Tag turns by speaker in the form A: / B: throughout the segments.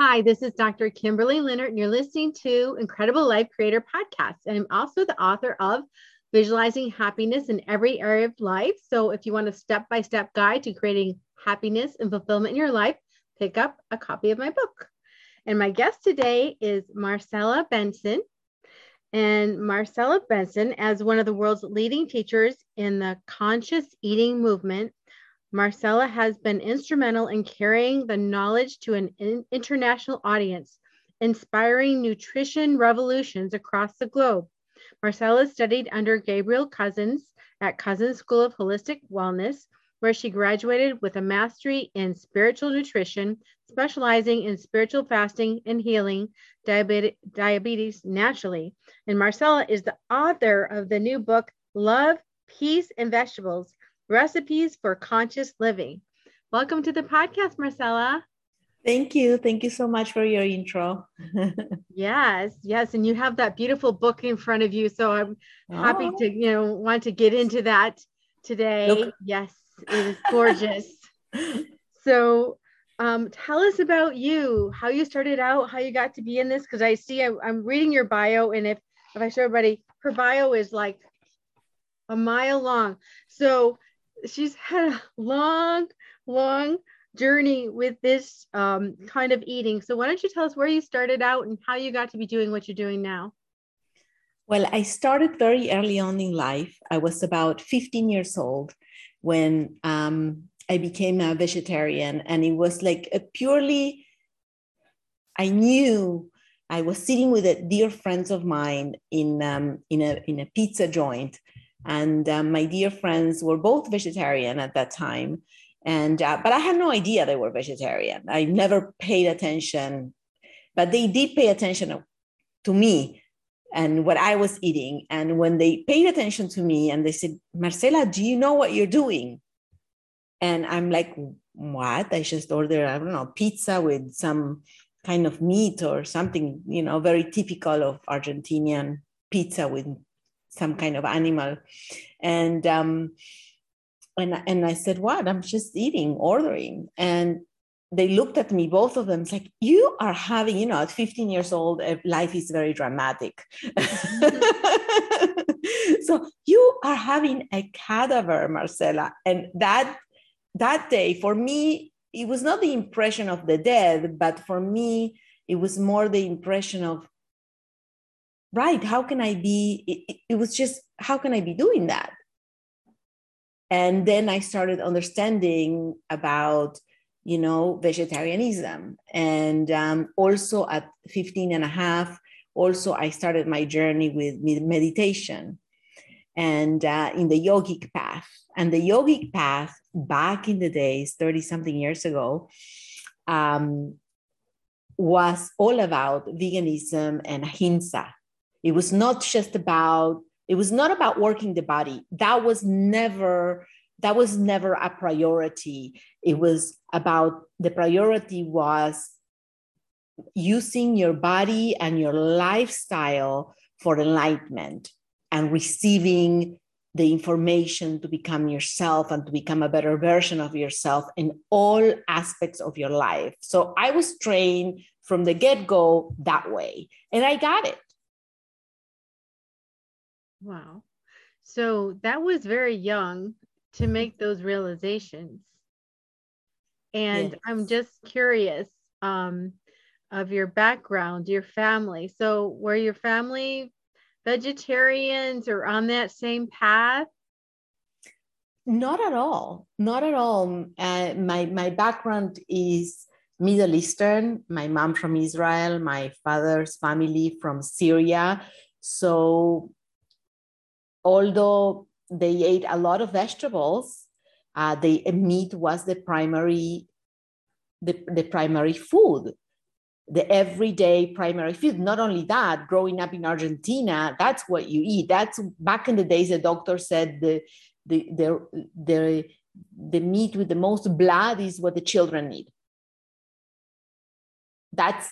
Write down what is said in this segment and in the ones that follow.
A: Hi, this is Dr. Kimberly Leonard, and you're listening to Incredible Life Creator Podcast. And I'm also the author of Visualizing Happiness in Every Area of Life. So if you want a step by step guide to creating happiness and fulfillment in your life, pick up a copy of my book. And my guest today is Marcela Benson. And Marcela Benson, as one of the world's leading teachers in the conscious eating movement, Marcela has been instrumental in carrying the knowledge to an in- international audience, inspiring nutrition revolutions across the globe. Marcela studied under Gabriel Cousens at Cousens School of Holistic Wellness, where she graduated with a mastery in spiritual nutrition, specializing in spiritual fasting and healing diabetes, diabetes naturally. And Marcela is the author of the new book, Love, Peace, and Vegetables Recipes for Conscious Living. Welcome to the podcast, Marcela.
B: Thank you. Thank you so much for your intro.
A: yes, yes. And you have that beautiful book in front of you. So I'm oh. happy to, you know, want to get into that today. Look. Yes, it is gorgeous. so um, tell us about you, how you started out, how you got to be in this. Because I see I, I'm reading your bio, and if if I show everybody, her bio is like a mile long. So she's had a long, long journey with this um, kind of eating. So why don't you tell us where you started out and how you got to be doing what you're doing now?
B: Well, I started very early on in life. I was about 15 years old when um, I became a vegetarian, and it was like a purely, I knew I was sitting with a dear friends of mine in um, in a in a pizza joint, and um, my dear friends were both vegetarian at that time. And uh, but i had no idea they were vegetarian. I never paid attention but they did pay attention to me and what i was eating. And when they paid attention to me and they said Marcela, do you know what you're doing? And i'm like what? I just ordered i don't know pizza with some kind of meat or something you know very typical of argentinian pizza with some kind of animal. And um, and and I said, "What? I'm just eating, ordering." And they looked at me, both of them, it's like, "You are having, you know, at 15 years old, uh, life is very dramatic. so you are having a cadaver, Marcela." And that that day, for me, it was not the impression of the dead, but for me, it was more the impression of right how can i be it, it, was just how can i be doing that? And then i started understanding about you know vegetarianism. And um, also at 15 and a half also i started my journey with meditation and uh, in the yogic path. And the yogic path back in the days 30 something years ago um, was all about veganism and ahimsa it was not just about, it was not about working the body. That was never, that was never a priority. It was about the priority was using your body and your lifestyle for enlightenment and receiving the information to become yourself and to become a better version of yourself in all aspects of your life. So I was trained from the get go that way, and I got it.
A: Wow. So that was very young to make those realizations. And yes. I'm just curious um, of your background, your family. So were your family vegetarians or on that same path?
B: Not at all. Not at all. Uh, my my background is Middle Eastern. My mom from Israel. My father's family from Syria. So although they ate a lot of vegetables, uh, meat was the primary the, the primary food the everyday primary food. Not only that growing up in argentina that's what you eat. That's back in the days the doctor said the the the the, the meat with the most blood is what the children need. That's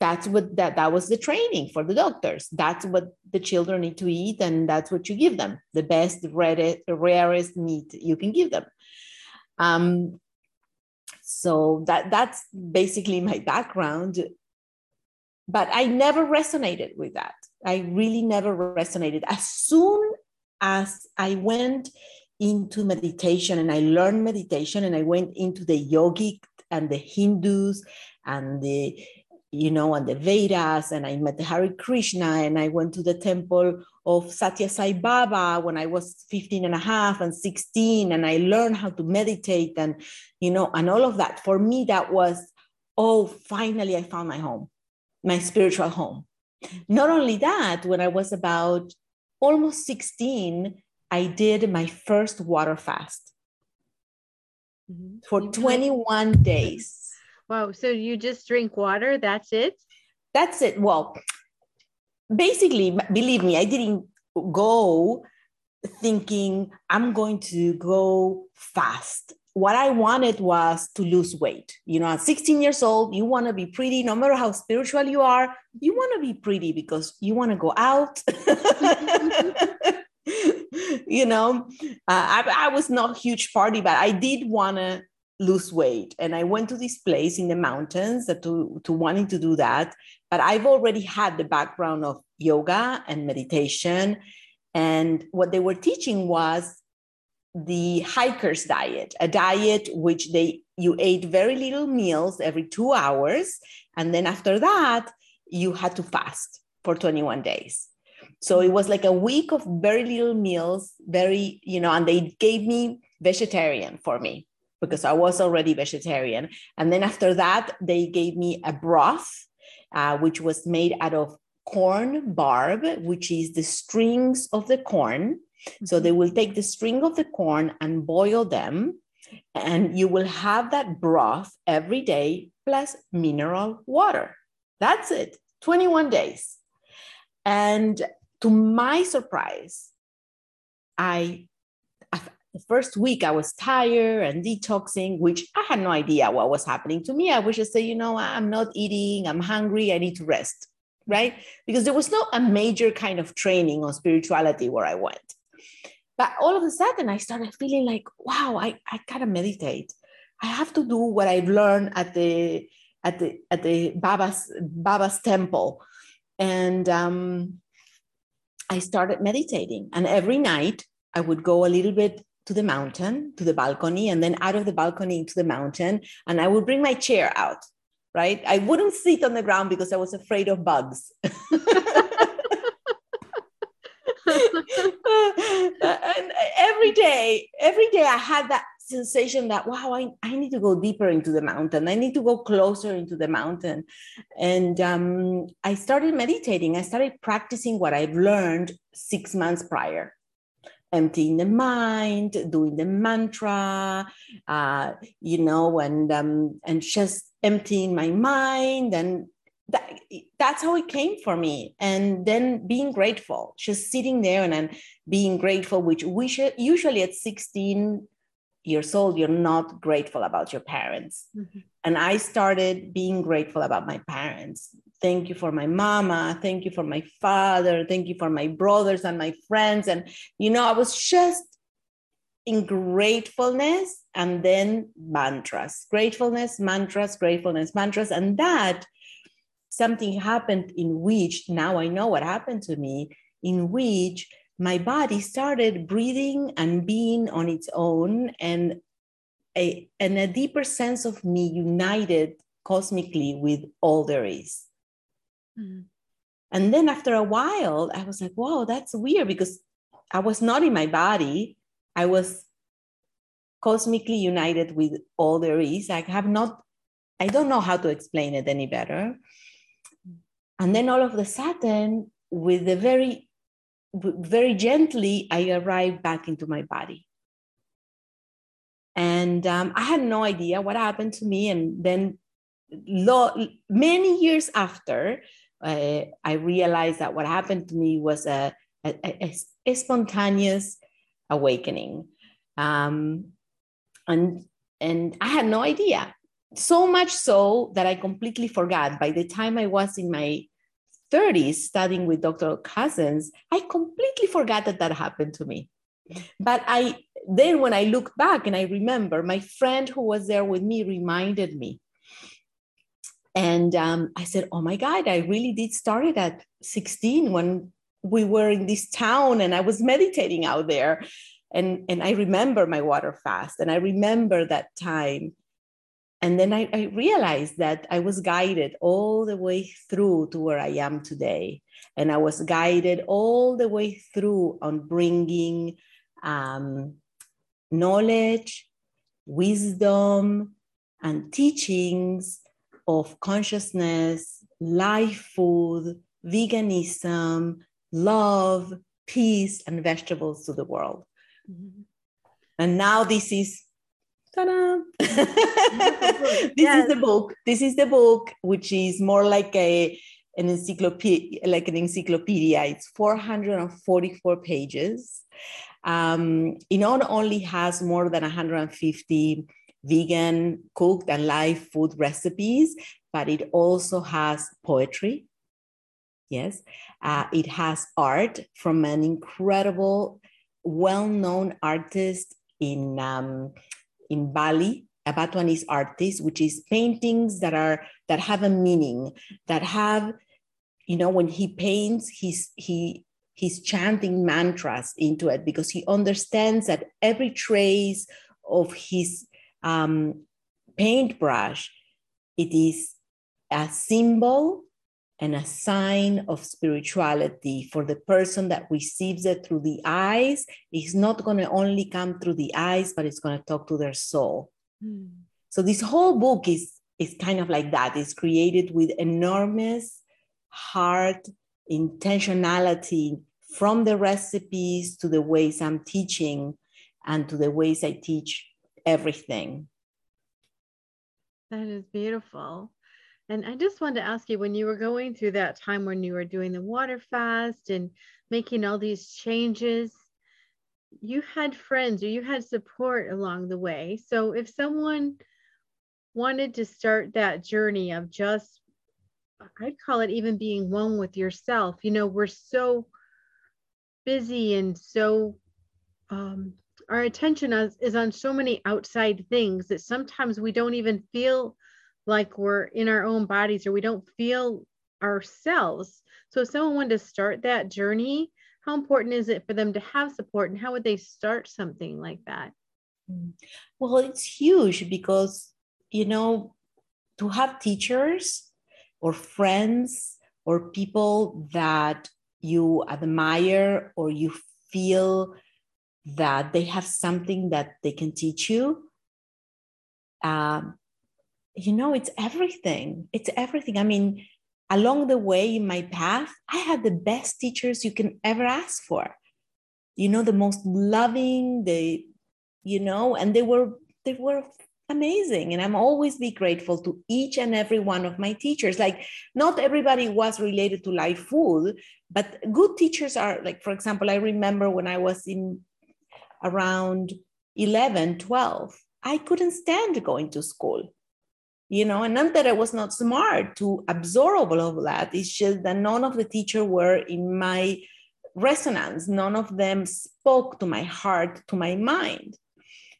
B: that's what that that was the training for the doctors that's what the children need to eat and that's what you give them the best rarest, rarest meat you can give them um, So that that's basically my background. But I never resonated with that. I really never resonated. As soon as I went into meditation and I learned meditation and I went into the yogic and the Hindus and the you know, and the Vedas, and I met the Hare Krishna, and I went to the temple of Satya Sai Baba when I was 15 and a half and 16, and I learned how to meditate and, you know, and all of that. For me, that was, oh, finally I found my home, my spiritual home. Not only that, when I was about almost 16, I did my first water fast mm-hmm. for 21 days.
A: Wow. So you just drink water? That's it?
B: That's it. Well, basically, believe me, I didn't go thinking I'm going to go fast. What I wanted was to lose weight. You know, at 16 years old, you want to be pretty, no matter how spiritual you are, you want to be pretty because you want to go out. you know, uh, I, I was not huge party, but I did want to lose weight. And I went to this place in the mountains to, to wanting to do that. But I've already had the background of yoga and meditation. And what they were teaching was the hiker's diet, a diet which they you ate very little meals every two hours. And then after that, you had to fast for 21 days. So it was like a week of very little meals, very, you know, and they gave me vegetarian for me because I was already vegetarian. And then after that, they gave me a broth, uh, which was made out of corn barb, which is the strings of the corn. Mm-hmm. So they will take the string of the corn and boil them, and you will have that broth every day plus mineral water. That's it, 21 days. And to my surprise, I the first week I was tired and detoxing, which I had no idea what was happening to me. I was just say, you know, I'm not eating, I'm hungry, I need to rest, right? Because there was not a major kind of training on spirituality where I went. But all of a sudden I started feeling like, wow, I, I gotta meditate. I have to do what I've learned at the at the at the Baba's Baba's temple. And um, I started meditating. And every night I would go a little bit to the mountain, to the balcony, and then out of the balcony into the mountain. And I would bring my chair out, right? I wouldn't sit on the ground because I was afraid of bugs. and every day, every day I had that sensation that wow I, I need to go deeper into the mountain i need to go closer into the mountain and um, i started meditating i started practicing what i've learned six months prior emptying the mind, doing the mantra, uh, you know, and um, and just emptying my mind, and that, that's how it came for me. And then being grateful, just sitting there and then being grateful, which we should usually at 16 years old, you're not grateful about your parents. Mm-hmm. And I started being grateful about my parents, thank you for my mama. Thank you for my father. Thank you for my brothers and my friends. And you know i was just in gratefulness and then mantras. Gratefulness mantras gratefulness mantras. And that something happened in which now i know what happened to me in which my body started breathing and being on its own and a, and a deeper sense of me united cosmically with all there is Mm-hmm. And then after a while, I was like, whoa, that's weird because I was not in my body. I was cosmically united with all there is. I have not, I don't know how to explain it any better. And then all of a sudden, with the very, very gently, I arrived back into my body. And um, I had no idea what happened to me. And then, lo- many years after, uh, I realized that what happened to me was a, a, a, a spontaneous awakening. Um, and, and I had no idea. So much so that I completely forgot. By the time I was in my 30s studying with Dr. Cousens, I completely forgot that that happened to me. But I then when I look back and I remember my friend who was there with me reminded me. And um, I said, Oh my God, I really did start it at 16 when we were in this town and I was meditating out there. And, and I remember my water fast and I remember that time. And then I, I realized that I was guided all the way through to where I am today. And I was guided all the way through on bringing um, knowledge, wisdom, and teachings of consciousness, life food, veganism, love, peace, and vegetables to the world. Mm-hmm. And now this is ta-da! this yes. is the book. This is the book, which is more like a an encyclopedia, like an encyclopedia. It's 444 pages. Um, it not only has more than 150 vegan cooked and live food recipes, but it also has poetry. Yes, uh, it has art from an incredible, well-known artist in um, in Bali, a Batuanese artist, which is paintings that are that have a meaning, that have, you know, when he paints, he's he he's chanting mantras into it because he understands that every trace of his um, paintbrush, it is a symbol and a sign of spirituality for the person that receives it through the eyes. It's not going to only come through the eyes, but it's going to talk to their soul. Mm. So this whole book is is kind of like that. It's created with enormous heart intentionality from the recipes to the ways I'm teaching and to the ways I teach everything.
A: That is beautiful. And I just wanted to ask you when you were going through that time when you were doing the water fast and making all these changes, you had friends or you had support along the way. So if someone wanted to start that journey of just, I'd call it even being one with yourself, you know, we're so busy and so um, our attention is, is on so many outside things that sometimes we don't even feel like we're in our own bodies or we don't feel ourselves. So if someone wanted to start that journey, how important is it for them to have support and how would they start something like that?
B: Mm. Well, it's huge because, you know, to have teachers or friends or people that you admire or you feel that they have something that they can teach you um, you know it's everything. It's everything. I mean along the way in my path i had the best teachers you can ever ask for. You know the most loving the you know and they were they were amazing. And i'm always be grateful to each and every one of my teachers. Like not everybody was related to life food but good teachers are like for example i remember when i was in around 11 12 i couldn't stand going to school you know and not that i was not smart to absorb all of that. It's just that none of the teachers were in my resonance. None of them spoke to my heart to my mind.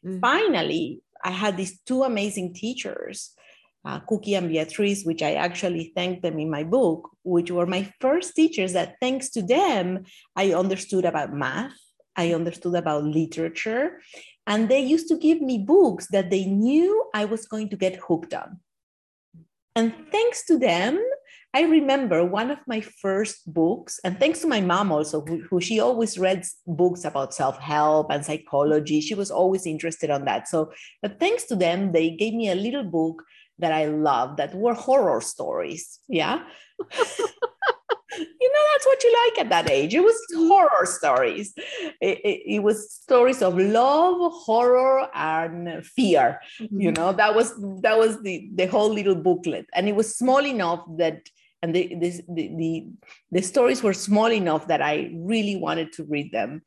B: Mm-hmm. finally I had these two amazing teachers, uh, Cookie and Beatrice, which I actually thank them in my book, which were my first teachers that thanks to them, I understood about math, I understood about literature, and they used to give me books that they knew I was going to get hooked on. And thanks to them, I remember one of my first books, and thanks to my mom also, who, who she always read books about self help and psychology. She was always interested on that. So, but thanks to them, they gave me a little book that I loved that were horror stories. Yeah. you know that's what you like at that age it was horror stories it, it, it, was stories of love horror and fear mm-hmm. you know that was that was the the whole little booklet and it was small enough that and the, the, the, the, stories were small enough that I really wanted to read them.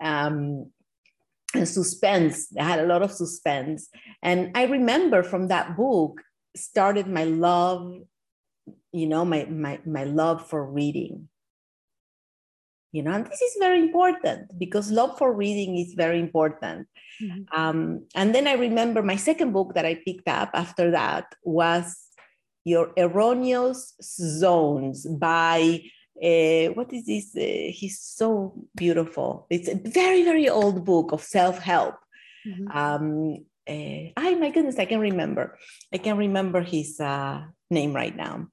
B: Um, and suspense, I had a lot of suspense. And I remember from that book started my love, you know, my, my, my love for reading. you know and this is very important because love for reading is very important mm-hmm. um, and then i remember my second book that i picked up after that was your erroneous zones by uh, what is this uh, he's so beautiful it's a very very old book of self-help mm-hmm. um, uh, I my goodness, I can remember. I can remember his uh, name right now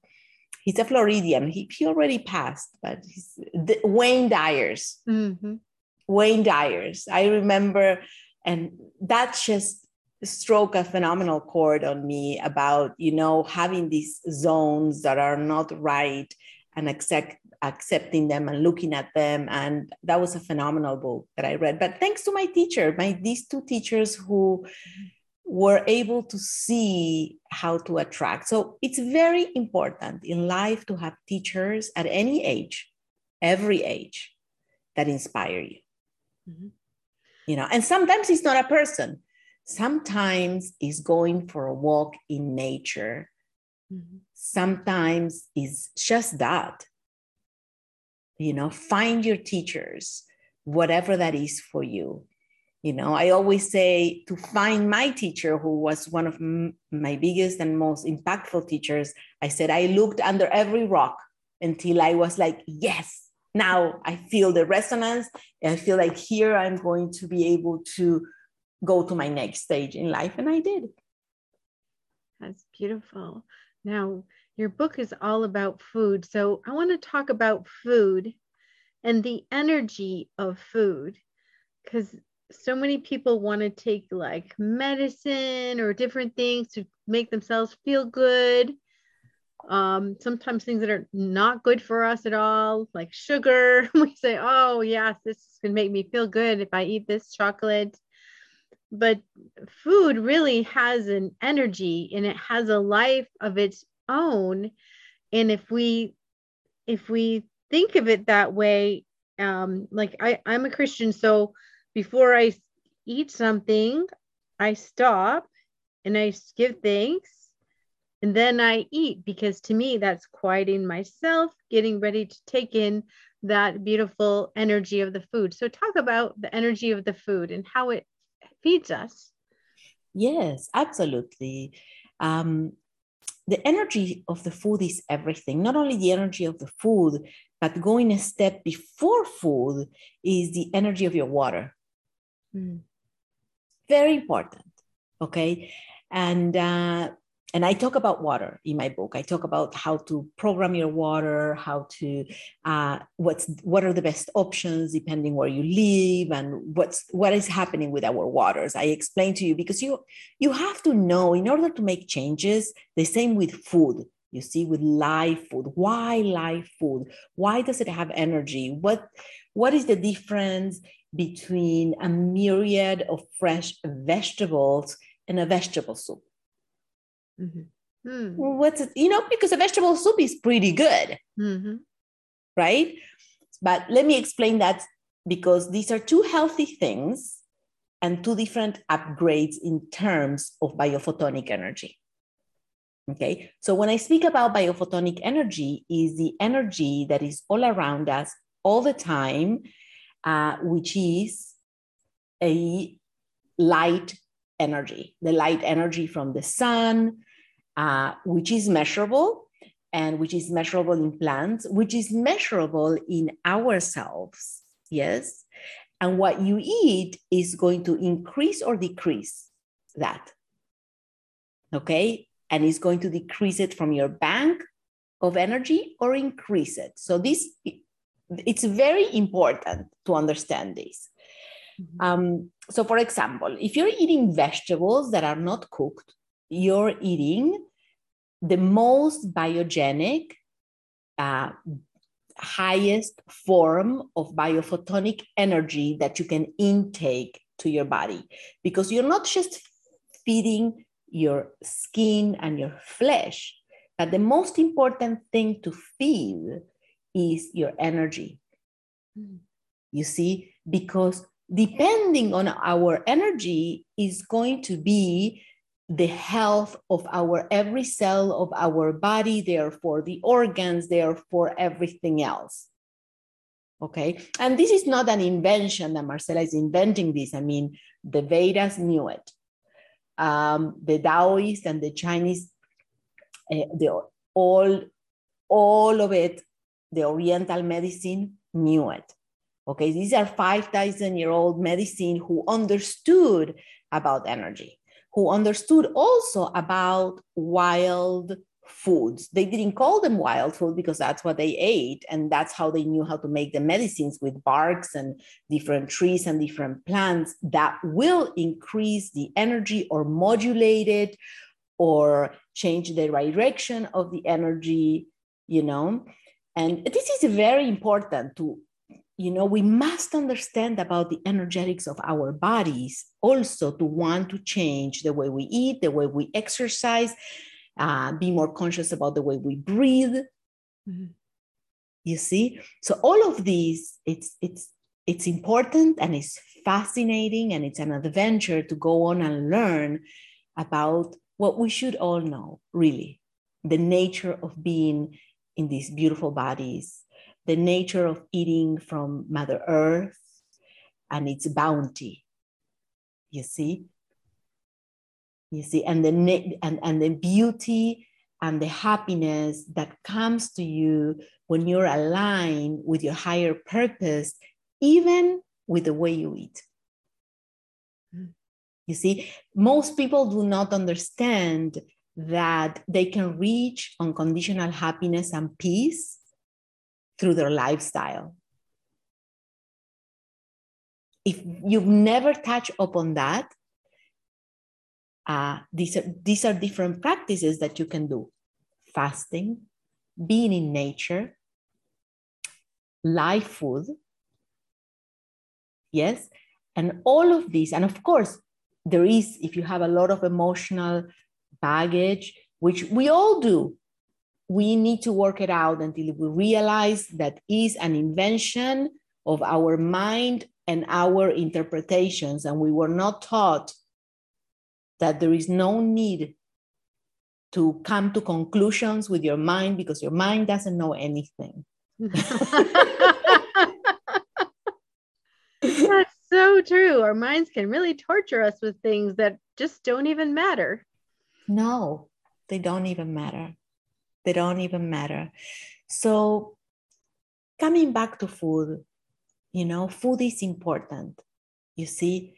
B: he's a Floridian. He, he already passed, but he's the, Wayne Dyers. Mm-hmm. Wayne Dyers. I remember, and that just stroke a phenomenal chord on me about you know having these zones that are not right and accept accepting them and looking at them and that was a phenomenal book that i read but thanks to my teacher my these two teachers who were able to see how to attract. So it's very important in life to have teachers at any age, every age, that inspire you. Mm-hmm. You know, and sometimes it's not a person. Sometimes it's going for a walk in nature. Mm-hmm. Sometimes it's just that. You know, find your teachers, whatever that is for you you know i always say to find my teacher who was one of m- my biggest and most impactful teachers i said i looked under every rock until i was like yes now i feel the resonance. I feel like here i'm going to be able to go to my next stage in life. And i did.
A: That's beautiful. Now your book is all about food so i want to talk about food and the energy of food because so many people want to take like medicine or different things to make themselves feel good. Um, sometimes things that are not good for us at all, like sugar. We say, oh, yes, this can make me feel good if I eat this chocolate. But food really has an energy and it has a life of its own. And if we if we think of it that way, um, like I, I'm a Christian, so before I eat something, I stop and I give thanks and then I eat because to me that's quieting myself, getting ready to take in that beautiful energy of the food. So talk about the energy of the food and how it feeds us.
B: Yes, absolutely. Um, the energy of the food is everything. Not only the energy of the food, but going a step before food is the energy of your water. Mm. Very important. Okay. And uh, and I talk about water in my book. I talk about how to program your water, how to uh, what's what are the best options depending where you live, and what's what is happening with our waters. I explain to you because you you have to know in order to make changes. The same with food. You see, with live food. Why live food? Why does it have energy? What what is the difference between a myriad of fresh vegetables and a vegetable soup. Mm-hmm. Mm. What's it, you know, because a vegetable soup is pretty good, mm-hmm. right? But let me explain that because these are two healthy things and two different upgrades in terms of biophotonic energy. Okay, so when I speak about biophotonic energy, is the energy that is all around us all the time uh, which is a light energy, the light energy from the sun, uh, which is measurable and which is measurable in plants, which is measurable in ourselves. Yes. And what you eat is going to increase or decrease that. Okay. And it's going to decrease it from your bank of energy or increase it. So this it's very important to understand this. Mm-hmm. Um, so, for example, if you're eating vegetables that are not cooked, you're eating the most biogenic, uh, highest form of biophotonic energy that you can intake to your body because you're not just feeding your skin and your flesh, but the most important thing to feed is your energy. Mm. You see, because depending on our energy is going to be the health of our every cell of our body, therefore the organs, therefore everything else. Okay. And this is not an invention that Marcela is inventing this. I mean, the Vedas knew it. Um, the Taoists and the Chinese, uh, the, all, all of it, the Oriental medicine knew it. Okay, these are 5,000 year old medicine who understood about energy, who understood also about wild foods. They didn't call them wild food because that's what they ate. And that's how they knew how to make the medicines with barks and different trees and different plants that will increase the energy or modulate it or change the direction of the energy, you know. And this is very important to, you know, we must understand about the energetics of our bodies also to want to change the way we eat, the way we exercise, uh, be more conscious about the way we breathe. Mm-hmm. You see, so all of these, it's it's it's important and it's fascinating and it's an adventure to go on and learn about what we should all know, really, the nature of being in these beautiful bodies, the nature of eating from Mother Earth and its bounty. You see, you see and the and, and the beauty and the happiness that comes to you when you're aligned with your higher purpose even with the way you eat mm. you see most people do not understand that they can reach unconditional happiness and peace through their lifestyle if you've never touched upon that uh, these, are, these are different practices that you can do fasting, being in nature, live food. Yes. And all of these, and of course, there is, if you have a lot of emotional baggage, which we all do, we need to work it out until we realize that is an invention of our mind and our interpretations. And we were not taught that there is no need to come to conclusions with your mind because your mind doesn't know anything.
A: That's so true. Our minds can really torture us with things that just don't even matter.
B: No, they don't even matter. They don't even matter. So, coming back to food, you know, food is important. You see,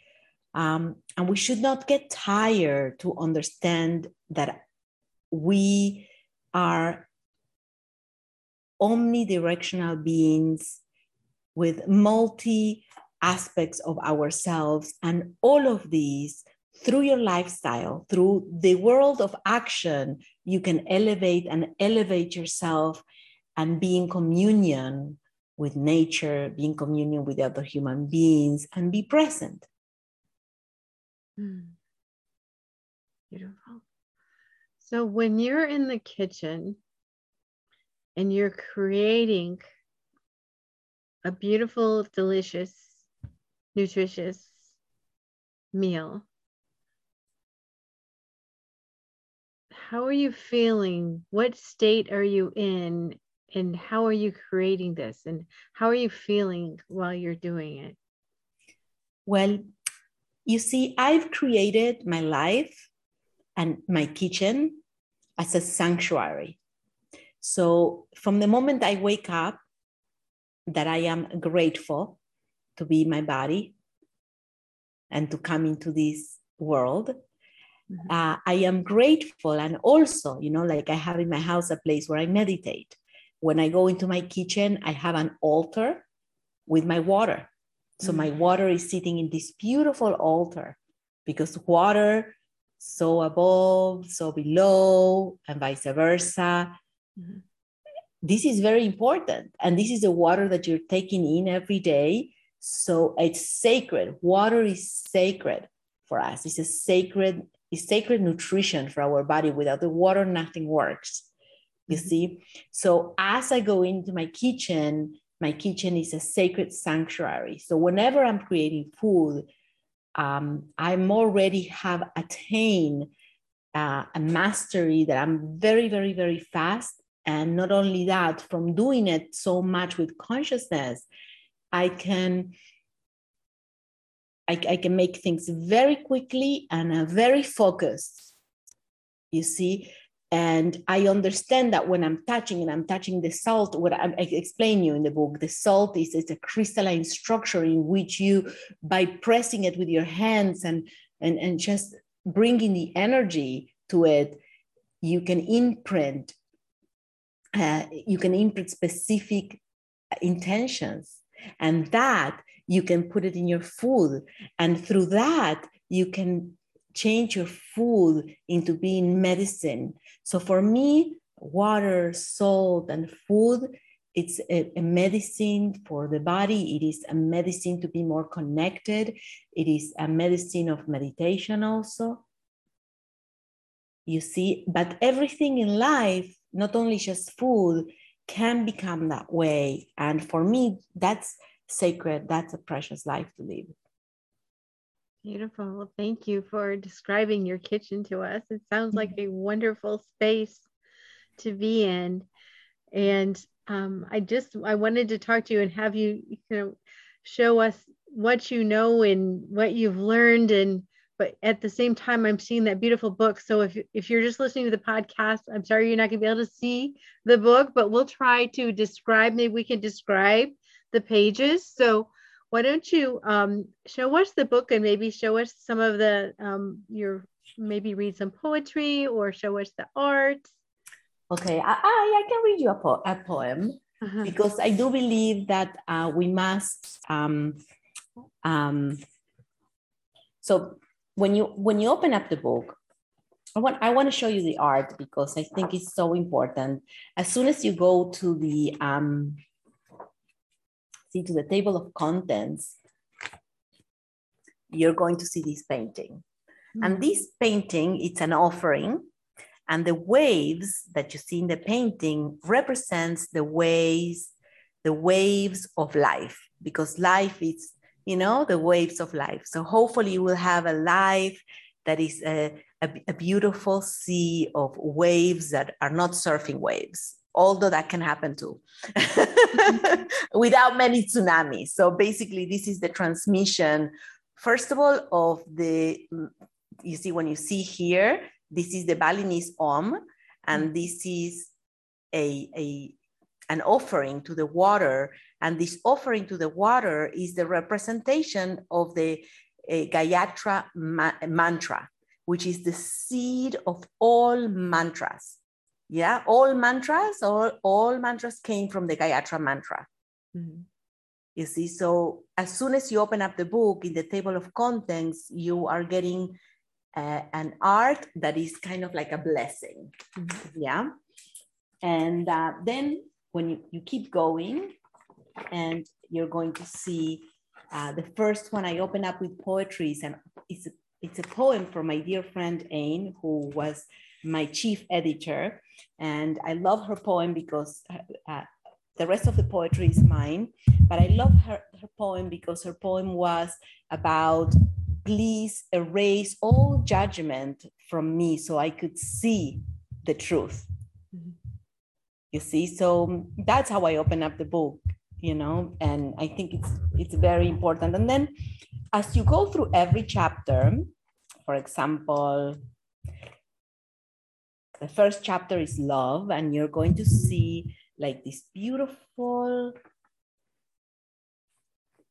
B: um, and we should not get tired to understand that we are omnidirectional beings with multi aspects of ourselves. And all of these, through your lifestyle, through the world of action, you can elevate and elevate yourself and be in communion with nature, be in communion with other human beings, and be present.
A: Mm. Beautiful. So when you're in the kitchen and you're creating a beautiful, delicious, nutritious meal, how are you feeling? What state are you in? And how are you creating this? And how are you feeling while you're doing it?
B: Well, you see, I've created my life and my kitchen as a sanctuary. So from the moment I wake up, that I am grateful to be my body and to come into this world. Mm-hmm. Uh, I am grateful. And also, you know, like I have in my house a place where I meditate. When I go into my kitchen, I have an altar with my water. So my mm. water is sitting in this beautiful altar because water so above, so below, and vice versa. Mm-hmm. This is very important. And this is the water that you're taking in every day. So it's sacred. Water is sacred for us. It's a sacred, it's sacred nutrition for our body. Without the water, nothing works. You mm-hmm. see? So as I go into my kitchen, my kitchen is a sacred sanctuary. So whenever I'm creating food, um, I'm already have attained uh, a mastery that I'm very, very, very fast. And not only that, from doing it so much with consciousness, I can I, I can make things very quickly and uh, very focused. You see, and I understand that when I'm touching and I'm touching the salt, what I, I explain you in the book, the salt is it's a crystalline structure in which you, by pressing it with your hands and and and just bringing the energy to it, you can imprint. Uh, you can imprint specific intentions, and that you can put it in your food, and through that you can change your food into being medicine. So for me, water, salt, and food, it's a, a, medicine for the body. It is a medicine to be more connected. It is a medicine of meditation also. You see, but everything in life, not only just food, can become that way. And for me, that's sacred. That's a precious life to live.
A: Beautiful. Well, thank you for describing your kitchen to us. It sounds like a wonderful space to be in. And um, I just I wanted to talk to you and have you, you know, show us what you know and what you've learned and but at the same time i'm seeing that beautiful book so if, if you're just listening to the podcast i'm sorry you're not going to be able to see the book but we'll try to describe maybe we can describe the pages so why don't you um, show us the book and maybe show us some of the um, your maybe read some poetry or show us the art
B: okay i, I can read you a, po- a poem uh-huh. because i do believe that uh, we must um, um, so when you when you open up the book I want, I want to show you the art because I think it's so important. As soon as you go to the um, see to the table of contents, you're going to see this painting. Mm-hmm. And this painting, it's an offering. And the waves that you see in the painting represents the waves, the waves of life, because life is, you know, the waves of life. So hopefully you will have a life that is a, a, a beautiful sea of waves that are not surfing waves although that can happen too. Without many tsunamis. So basically this is the transmission first of all of the you see when you see here this is the balinese om and mm. this is a, a an offering to the water. And this offering to the water is the representation of the gayatri ma- mantra which is the seed of all mantras yeah, all mantras, all, all mantras came from the Gayatri mantra. Mm-hmm. You see, so as soon as you open up the book in the table of contents, you are getting uh, an art that is kind of like a blessing. Mm-hmm. Yeah. And uh, then when you, you keep going, and you're going to see uh, the first one I open up with poetry, and it's a, it's a poem from my dear friend Ain, who was my chief editor. And I love her poem because uh, the rest of the poetry is mine, but I love her, her poem because her poem was about please erase all judgment from me so I could see the truth. Mm-hmm. You see, so that's how I open up the book, you know, and I think it's it's very important. And then as you go through every chapter, for example, the first chapter is love, and you're going to see like this beautiful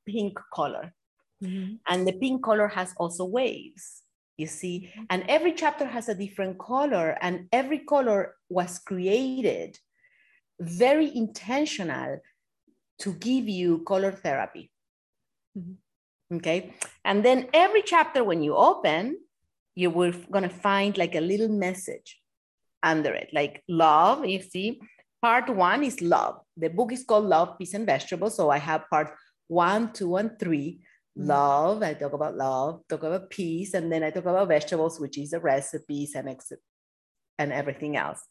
B: pink color. Mm-hmm. And the pink color has also waves, you see. And every chapter has a different color, and every color was created very intentional to give you color therapy. Mm-hmm. Okay. And then every chapter, when you open, you were going to find like a little message under it, like love. You see, part one is love. The book is called Love, Peace, and Vegetables. So I have part one, two, and three. Mm-hmm. Love, I talk about love, talk about peace, and then I talk about vegetables, which is the recipes and ex- and everything else.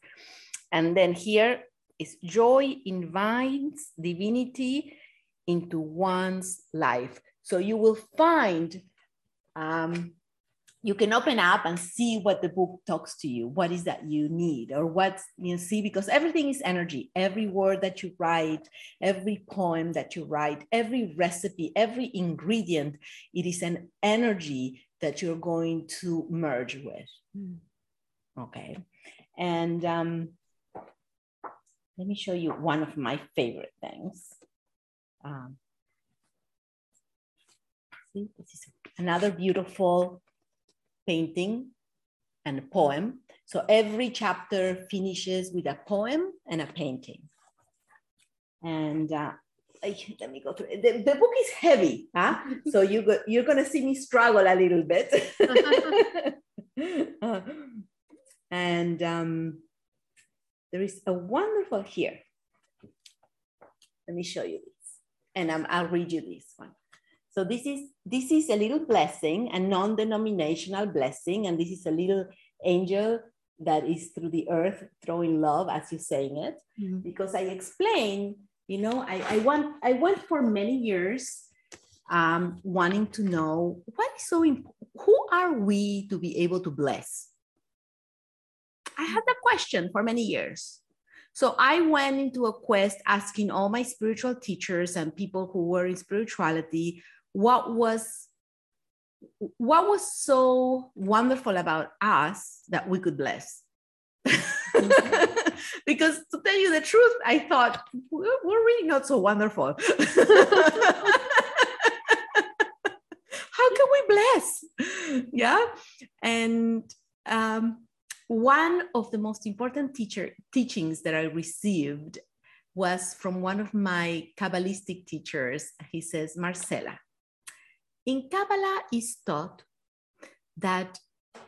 B: And then here is joy invites divinity into one's life. So you will find um, you can open up and see what the book talks to you what is that you need or what you see because everything is energy. Every word that you write every poem that you write every recipe every ingredient it is an energy that you're going to merge with. Mm. okay. And um, let me show you one of my favorite things. Um, see this is another beautiful painting and a poem. So every chapter finishes with a poem and a painting. And uh, let me go through. The, the book is heavy, huh? so you go, you're going to see me struggle a little bit. uh, and um, there is a wonderful here. Let me show you this. And um, I'll read you this one. So this is this is a little blessing, a non-denominational blessing, and this is a little angel that is through the earth throwing love, as you're saying it, mm-hmm. because I explain, you know, I, I want I went for many years um, wanting to know what is so important. Who are we to be able to bless? I had that question for many years. So I went into a quest asking all my spiritual teachers and people who were in spirituality what was what was so wonderful about us that we could bless? Because to tell you the truth i thought we're, really not so wonderful. How can we bless? Yeah. And um, one of the most important teacher teachings that i received was from one of my kabbalistic teachers. He says marcela in Kabbalah is taught that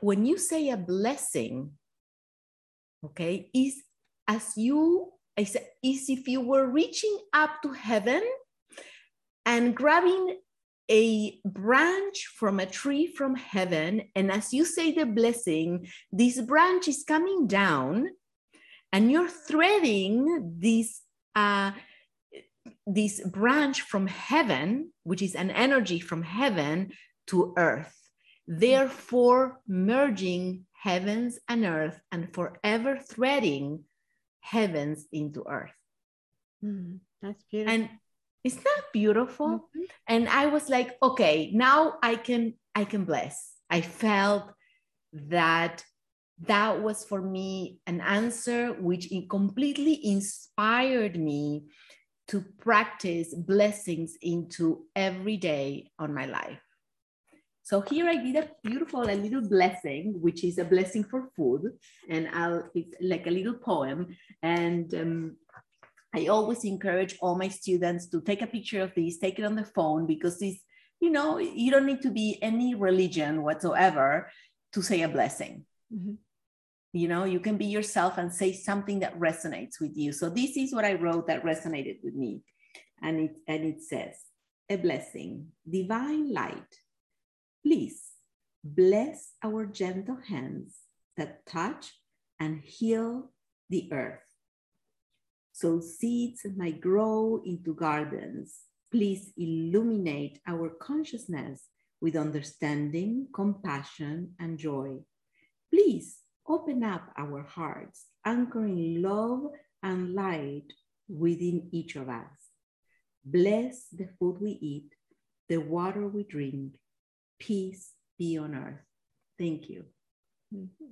B: when you say a blessing, okay, is as you is, is if you were reaching up to heaven and grabbing a branch from a tree from heaven, and as you say the blessing, this branch is coming down, and you're threading this uh, this branch from heaven, which is an energy from heaven to earth, therefore merging heavens and earth and forever threading heavens into earth.
A: Mm, that's beautiful.
B: And isn't that beautiful? Mm-hmm. And I was like, okay, now I can I can bless. I felt that that was for me an answer which completely inspired me to practice blessings into every day on my life. So here I did a beautiful, a little blessing, which is a blessing for food. And I'll, it's like a little poem. And um, I always encourage all my students to take a picture of this, take it on the phone, because this, you know, you don't need to be any religion whatsoever to say a blessing. Mm-hmm you know you can be yourself and say something that resonates with you. So this is what i wrote that resonated with me. And it and it says a blessing divine light. Please bless our gentle hands that touch and heal the earth. So seeds might grow into gardens. Please illuminate our consciousness with understanding compassion and joy. Please open up our hearts, anchoring love and light within each of us. Bless the food we eat, the water we drink. Peace be on earth. Thank you.
A: Mm-hmm.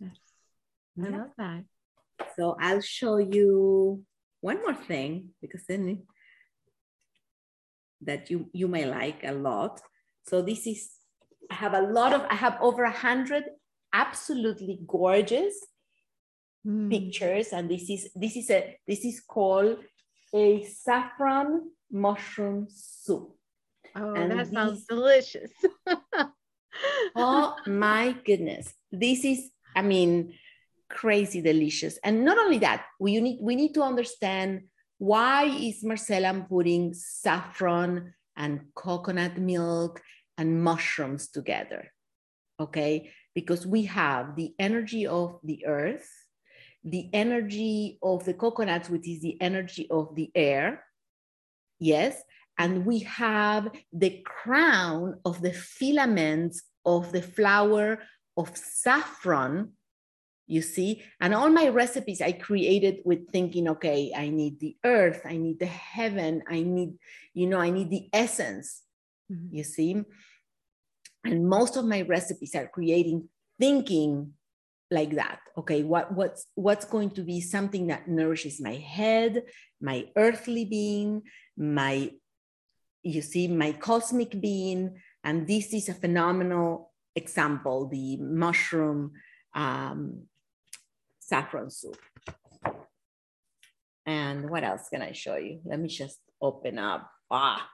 A: Yes. I love that.
B: So I'll show you one more thing because then that you you may like a lot. So this is I have a lot of, I have over a hundred absolutely gorgeous mm. pictures. And this is, this is a, this is called a saffron mushroom soup.
A: Oh, and that sounds delicious.
B: oh my goodness. This is, I mean, crazy delicious. And not only that, we need, we need to understand why is Marcela putting saffron and coconut milk and mushrooms together. Okay, because we have the energy of the earth, the energy of the coconuts, which is the energy of the air. Yes, and we have the crown of the filaments of the flower of saffron you see and all my recipes i created with thinking okay i need the earth i need the heaven i need you know i need the essence mm-hmm. you see and most of my recipes are creating thinking like that okay? What what's what's going to be something that nourishes my head my earthly being my you see my cosmic being. And this is a phenomenal example the mushroom um, saffron soup. And what else can i show you? Let me just open up. Ah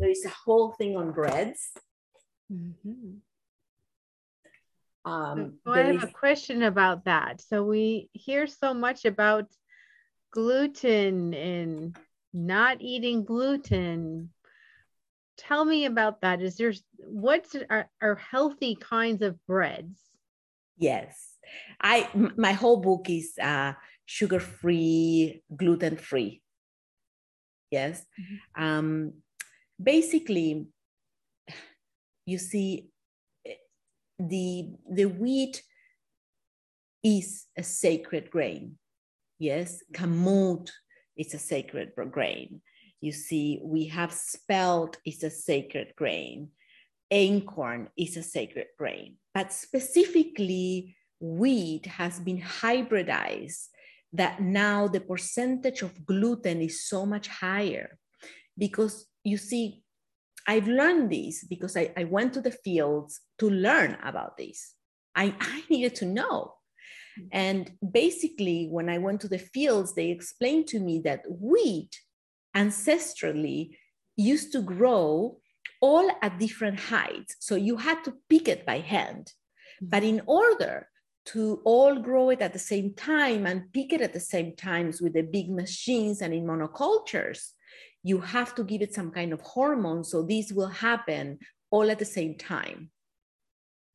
B: there is a whole thing on breads mm-hmm.
A: Um, I have is... a question about that. So we hear so much about gluten and not eating gluten. Tell me about that. Is there what's are, are healthy kinds of breads?
B: Yes, I my whole book is uh, sugar free, gluten free. Yes, mm-hmm. um, basically, you see, the, the wheat is a sacred grain. Yes, kamut is a sacred grain. You see, we have spelt is a sacred grain. Einkorn is a sacred grain. But specifically, wheat has been hybridized that now the percentage of gluten is so much higher because you see I've learned this because I, I went to the fields to learn about this. I, I needed to know. And basically, when I went to the fields, they explained to me that wheat ancestrally used to grow all at different heights. So you had to pick it by hand. Mm-hmm. But in order to all grow it at the same time and pick it at the same times with the big machines and in monocultures, you have to give it some kind of hormone. So these will happen all at the same time.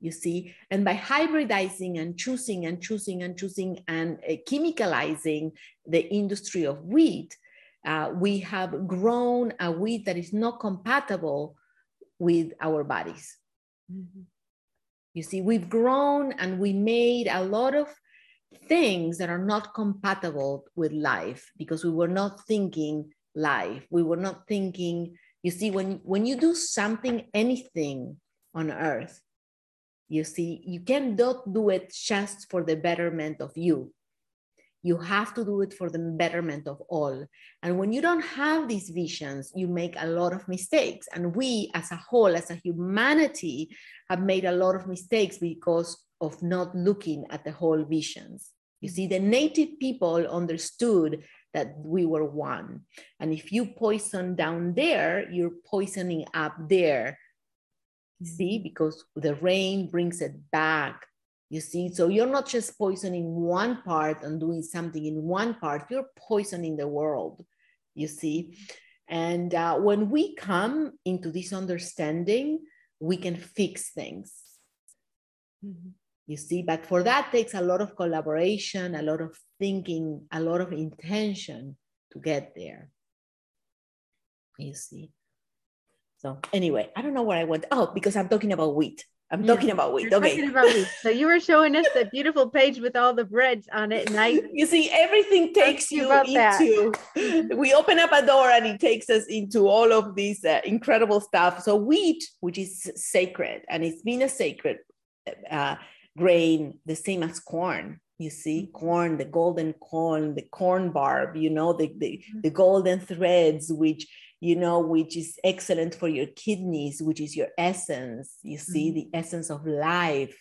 B: You see, and by hybridizing and choosing and choosing and choosing and uh, chemicalizing the industry of wheat, uh, we have grown a wheat that is not compatible with our bodies. Mm-hmm. You see, we've grown and we made a lot of things that are not compatible with life because we were not thinking life. We were not thinking, you see, when, when you do something, anything on earth, you see, you cannot do it just for the betterment of you. You have to do it for the betterment of all. And when you don't have these visions, you make a lot of mistakes. And we, as a whole, as a humanity, have made a lot of mistakes because of not looking at the whole visions. You see, the native people understood that we were one. And if you poison down there, you're poisoning up there. See, because the rain brings it back. You see, so you're not just poisoning one part and doing something in one part, you're poisoning the world. You see, and uh, when we come into this understanding, we can fix things. Mm-hmm you see but for that takes a lot of collaboration a lot of thinking a lot of intention to get there you see so anyway i don't know where i went oh because i'm talking about wheat I'm yeah, talking about wheat. Okay. About wheat.
A: So you were showing us that beautiful page with all the breads on it, and I.
B: You see, everything takes you into. we open up a door, and it takes us into all of these uh, incredible stuff. So wheat, which is sacred, and it's been a sacred uh, grain the same as corn you see mm-hmm. corn the golden corn the corn barb you know the, the, mm-hmm. the golden threads which you know which is excellent for your kidneys which is your essence you see mm-hmm. the essence of life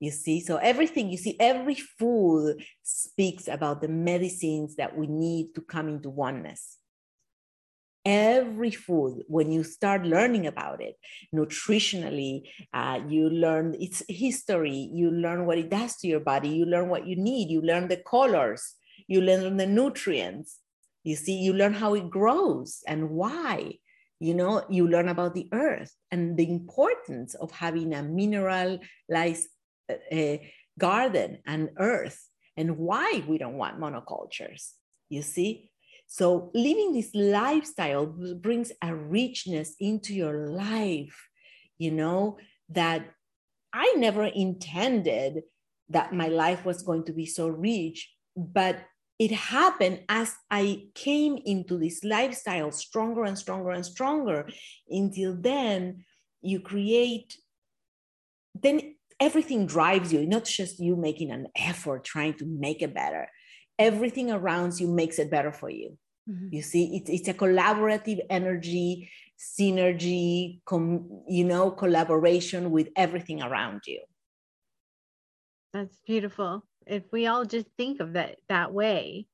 B: you see so everything you see every food speaks about the medicines that we need to come into oneness every food when you start learning about it nutritionally uh, you learn its history you learn what it does to your body you learn what you need you learn the colors you learn the nutrients. You see you learn how it grows and why you know you learn about the earth and the importance of having a mineralized uh, uh, garden and earth and why we don't want monocultures you see So living this lifestyle brings a richness into your life, you know, that I never intended that my life was going to be so rich, but it happened as I came into this lifestyle stronger and stronger and stronger. Until then, you create, then everything drives you, not just you making an effort trying to make it better. Everything around you makes it better for you. Mm-hmm. You see, it's, it's a collaborative energy, synergy, com, you know, collaboration with everything around you.
A: That's beautiful. If we all just think of that that way,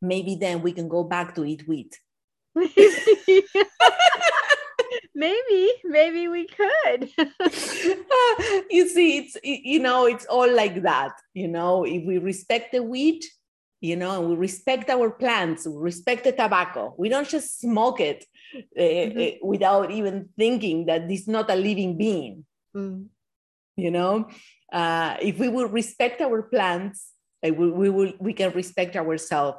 B: maybe then we can go back to eat wheat.
A: maybe maybe we could
B: you see it's you know it's all like that you know if we respect the wheat you know and we respect our plants we respect the tobacco we don't just smoke it uh, mm-hmm. without even thinking that this is not a living being mm. you know uh, if we will respect our plants uh, we, we will we can respect ourselves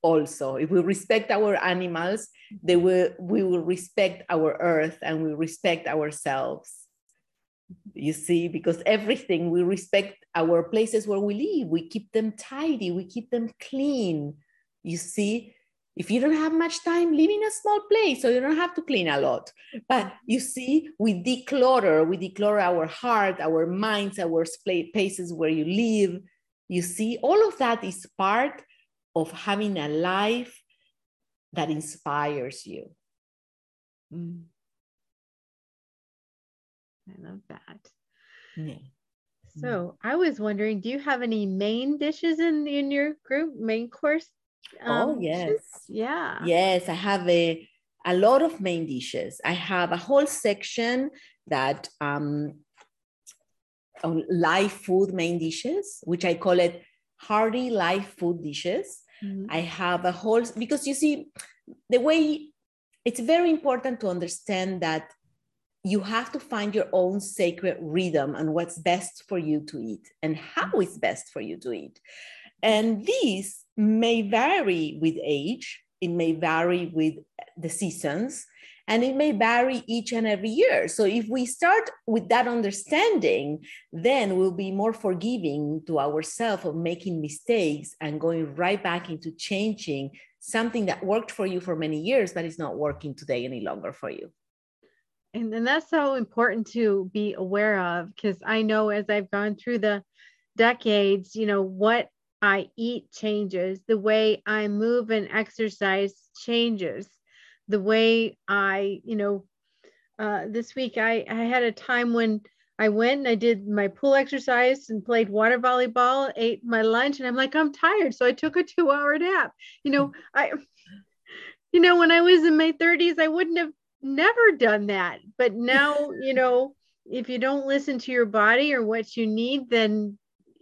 B: also if we respect our animals they will we will respect our earth and we respect ourselves you see because everything we respect our places where we live. We keep them tidy. We keep them clean. You see if you don't have much time live in a small place so you don't have to clean a lot. But you see we declutter. We declutter our heart our minds our places where you live. You see all of that is part of having a life that inspires you. Mm.
A: I love that. Yeah. So I was wondering, do you have any main dishes in in your group, main course?
B: Oh, um, oh yes, dishes?
A: yeah,
B: yes. I have a a lot of main dishes. I have a whole section that um on live food main dishes, which I call it hearty live food dishes. Mm-hmm. I have a whole, because you see, the way it's very important to understand that you have to find your own sacred rhythm and what's best for you to eat and how mm-hmm. it's best for you to eat. And these may vary with age, it may vary with the seasons, and it may vary each and every year. So if we start with that understanding, then we'll be more forgiving to ourselves of making mistakes and going right back into changing something that worked for you for many years, but is not working today any longer for you.
A: And, and that's so important to be aware of because I know as I've gone through the decades, you know, what I eat changes, the way I move and exercise changes the way I, you know, uh, this week I, I had a time when I went and I did my pool exercise and played water volleyball, ate my lunch, and I'm like, I'm tired. So I took a two hour nap. You know, I, you know, when I was in my 30s, I wouldn't have never done that. But now, you know, if you don't listen to your body or what you need, then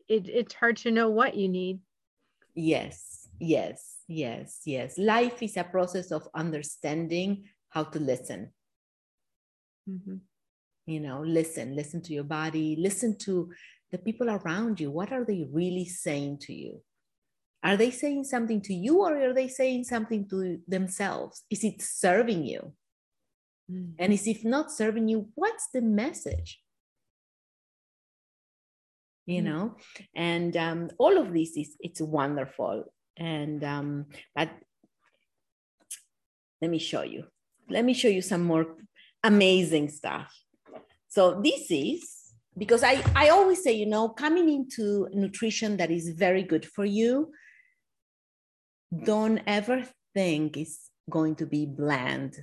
A: it, it's hard to know what you need.
B: Yes, yes yes, yes. Life is a process of understanding how to listen. Mm-hmm. You know, listen, listen to your body, listen to the people around you. What are they really saying to you? Are they saying something to you or are they saying something to themselves? Is it serving you? Mm-hmm. And is if not serving you, what's the message? You mm-hmm. know, and um, all of this is it's wonderful and um, but let me show you. Let me show you some more amazing stuff. So this is because I, I always say, you know, coming into nutrition that is very good for you, don't ever think it's going to be bland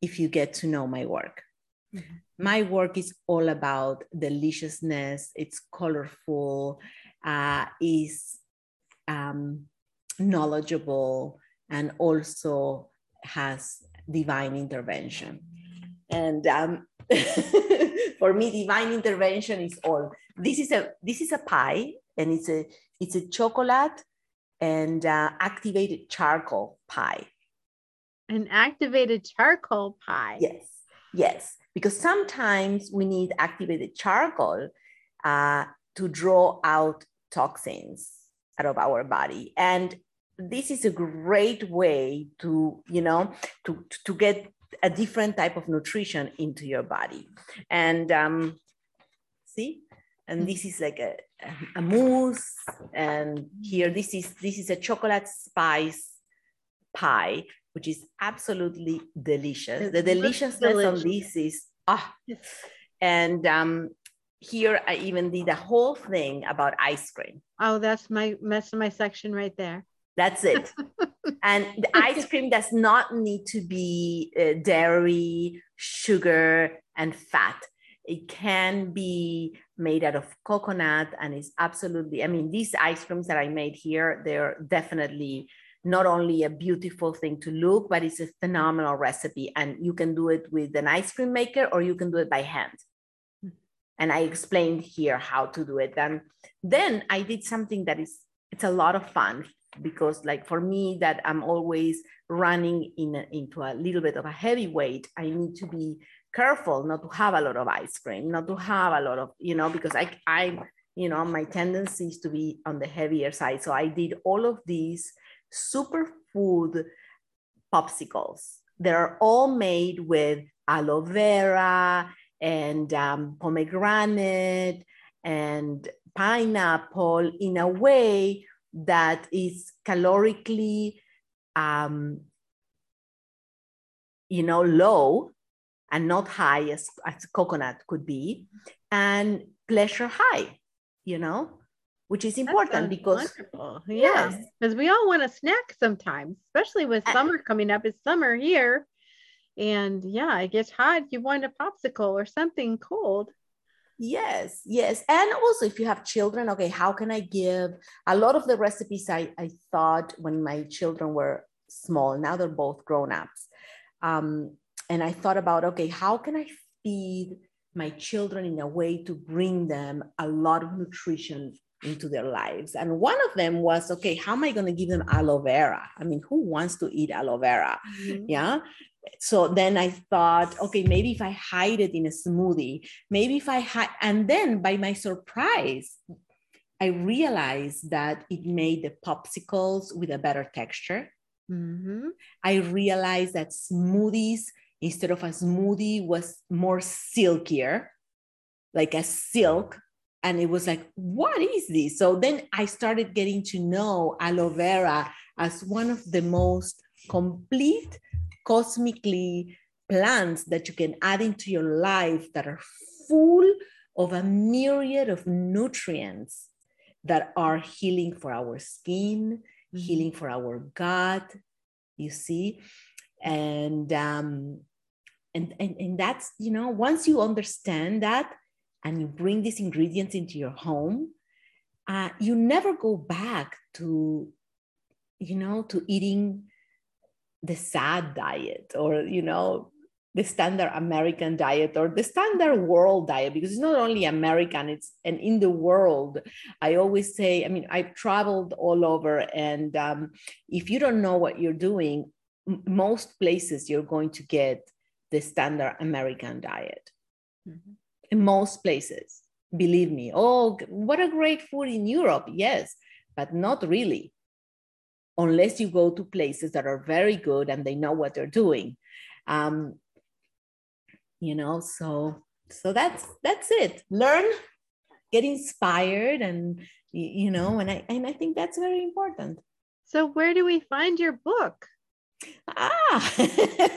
B: if you get to know my work. Mm-hmm. My work is all about deliciousness, it's colorful, uh, is um, knowledgeable and also has divine intervention. And um, for me, divine intervention is all. This is a this is a pie, and it's a it's a chocolate and uh, activated charcoal pie.
A: An activated charcoal pie.
B: Yes, yes, because sometimes we need activated charcoal uh, to draw out toxins out of our body, and this is a great way to you know to to get a different type of nutrition into your body. And um see? And this is like a, a mousse and here this is this is a chocolate spice pie which is absolutely delicious.
A: It
B: the deliciousness
A: delicious.
B: of this is ah. And um here i even did a whole thing about ice cream.
A: Oh, that's my that's my section right there.
B: that's it. And the ice cream does not need to be uh, dairy sugar and fat. It can be made out of coconut and is absolutely i mean these ice creams that i made here they're definitely not only a beautiful thing to look but it's a phenomenal recipe. And you can do it with an ice cream maker or you can do it by hand. And i explained here how to do it. And then i did something that is it's a lot of fun because like for me that i'm always running in a, into a little bit of a heavy weight i need to be careful not to have a lot of ice cream not to have a lot of you know because i i you know my tendency is to be on the heavier side. So i did all of these superfood popsicles. They're all made with aloe vera and um, pomegranate and pineapple in a way that is calorically um, you know low and not high as, as coconut could be and pleasure high you know which is important because
A: wonderful. yeah,
B: Yes.
A: because we all want a snack sometimes, especially with
B: Uh,
A: summer coming up. It's summer here, and yeah, it gets hot. You want a popsicle or something cold.
B: Yes, yes. And also, if you have children, okay, how can I give a lot of the recipes I, I thought when my children were small? Now they're both grown ups. Um, and I thought about, okay, how can I feed my children in a way to bring them a lot of nutrition into their lives? And one of them was, okay, how am I going to give them aloe vera? I mean, who wants to eat aloe vera? yeah so then i thought okay maybe if i hide it in a smoothie maybe if i hide and then by my surprise i realized that it made the popsicles with a better texture
A: Mhm.
B: i realized that smoothies instead of a smoothie was more silkier like a silk and it was like what is this? So then i started getting to know aloe vera as one of the most complete cosmically plants that you can add into your life that are full of a myriad of nutrients that are healing for our skin healing for our gut you see? And um and, and and that's you know once you understand that and you bring these ingredients into your home uh, you never go back to you know to eating the sad diet or you know the standard american diet or the standard world diet because it's not only american it's and in the world i always say i mean i've traveled all over and um, if you don't know what you're doing m- most places you're going to get the standard american diet
A: Mhm.
B: In most places. Believe me oh what a great food in europe yes but not really. Unless you go to places that are very good and they know what they're doing. Um, you know so so that's that's it. Learn get inspired and you know and i and i think that's very important.
A: So, where do we find your book?
B: ah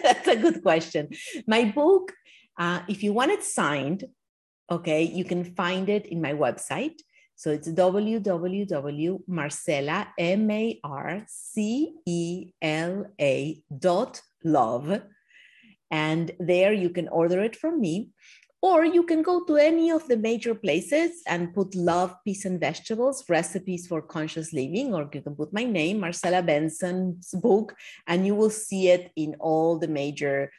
B: that's a good question. My book uh, if you want it signed okay you can find it in my website so it's www.marcela, M-A-R-C-E-L-A dot love. And there you can order it from me. Or you can go to any of the major places and put love, peace, and vegetables, recipes for conscious living, or you can put my name, Marcela Benson's book, and you will see it in all the major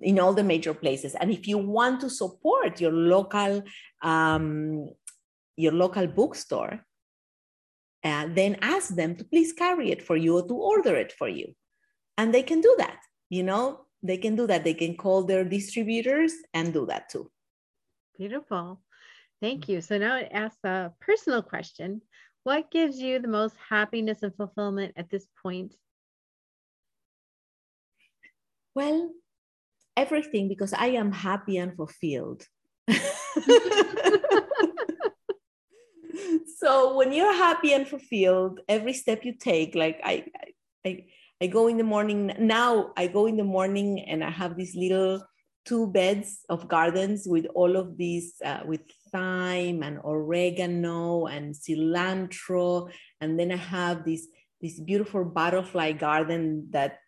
B: in all the major places. And if you want to support your local um, your local bookstore, uh, then ask them to please carry it for you or to order it for you. And they can do that. You know, they can do that. They can call their distributors and do that too.
A: Beautiful. Thank you. So now I ask a personal question. What gives you the most happiness and fulfillment at this point?
B: Well, everything because I am happy and fulfilled. so when you're happy and fulfilled, every step you take, like I, I, I go in the morning now. I go in the morning and I have these little two beds of gardens with all of these uh, with thyme and oregano and cilantro, and then I have this this beautiful butterfly garden that,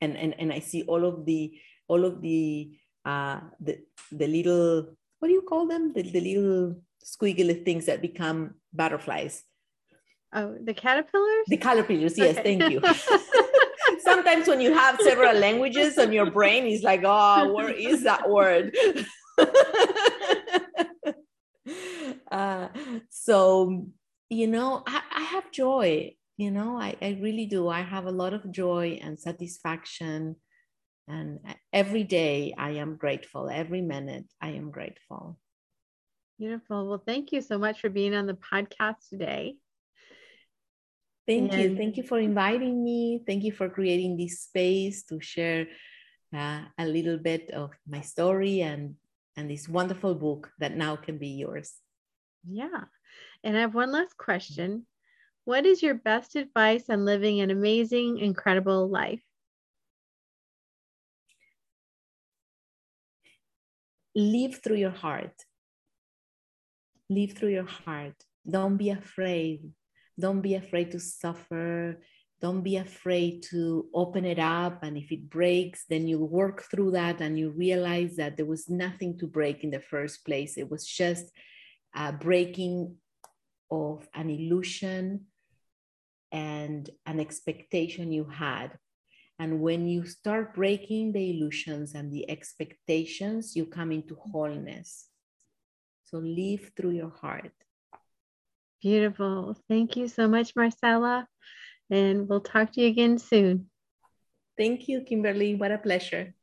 B: and and and I see all of the all of the uh, the the little what do you call them? The, the little squiggly things that become butterflies.
A: Oh the caterpillars?
B: The caterpillars yes okay. thank you. Sometimes when you have several languages on your brain is like oh where is that word? Uh, so you know I, I have joy you know I, I really do. I have a lot of joy and satisfaction and every day I am grateful. Every minute I am grateful.
A: Beautiful. Well, thank you so much for being on the podcast today.
B: Thank and- you. Thank you for inviting me. Thank you for creating this space to share uh, a little bit of my story and and this wonderful book that now can be yours.
A: Yeah. And I have one last question. What is your best advice on living an amazing, incredible life?
B: Live through your heart. Live through your heart. Don't be afraid. Don't be afraid to suffer. Don't be afraid to open it up. And if it breaks, then you work through that and you realize that there was nothing to break in the first place. It was just a breaking of an illusion and an expectation you had. And when you start breaking the illusions and the expectations, you come into wholeness. So live through your heart.
A: Beautiful. Thank you so much, Marcela. And we'll talk to you again soon.
B: Thank you, Kimberly. What a pleasure.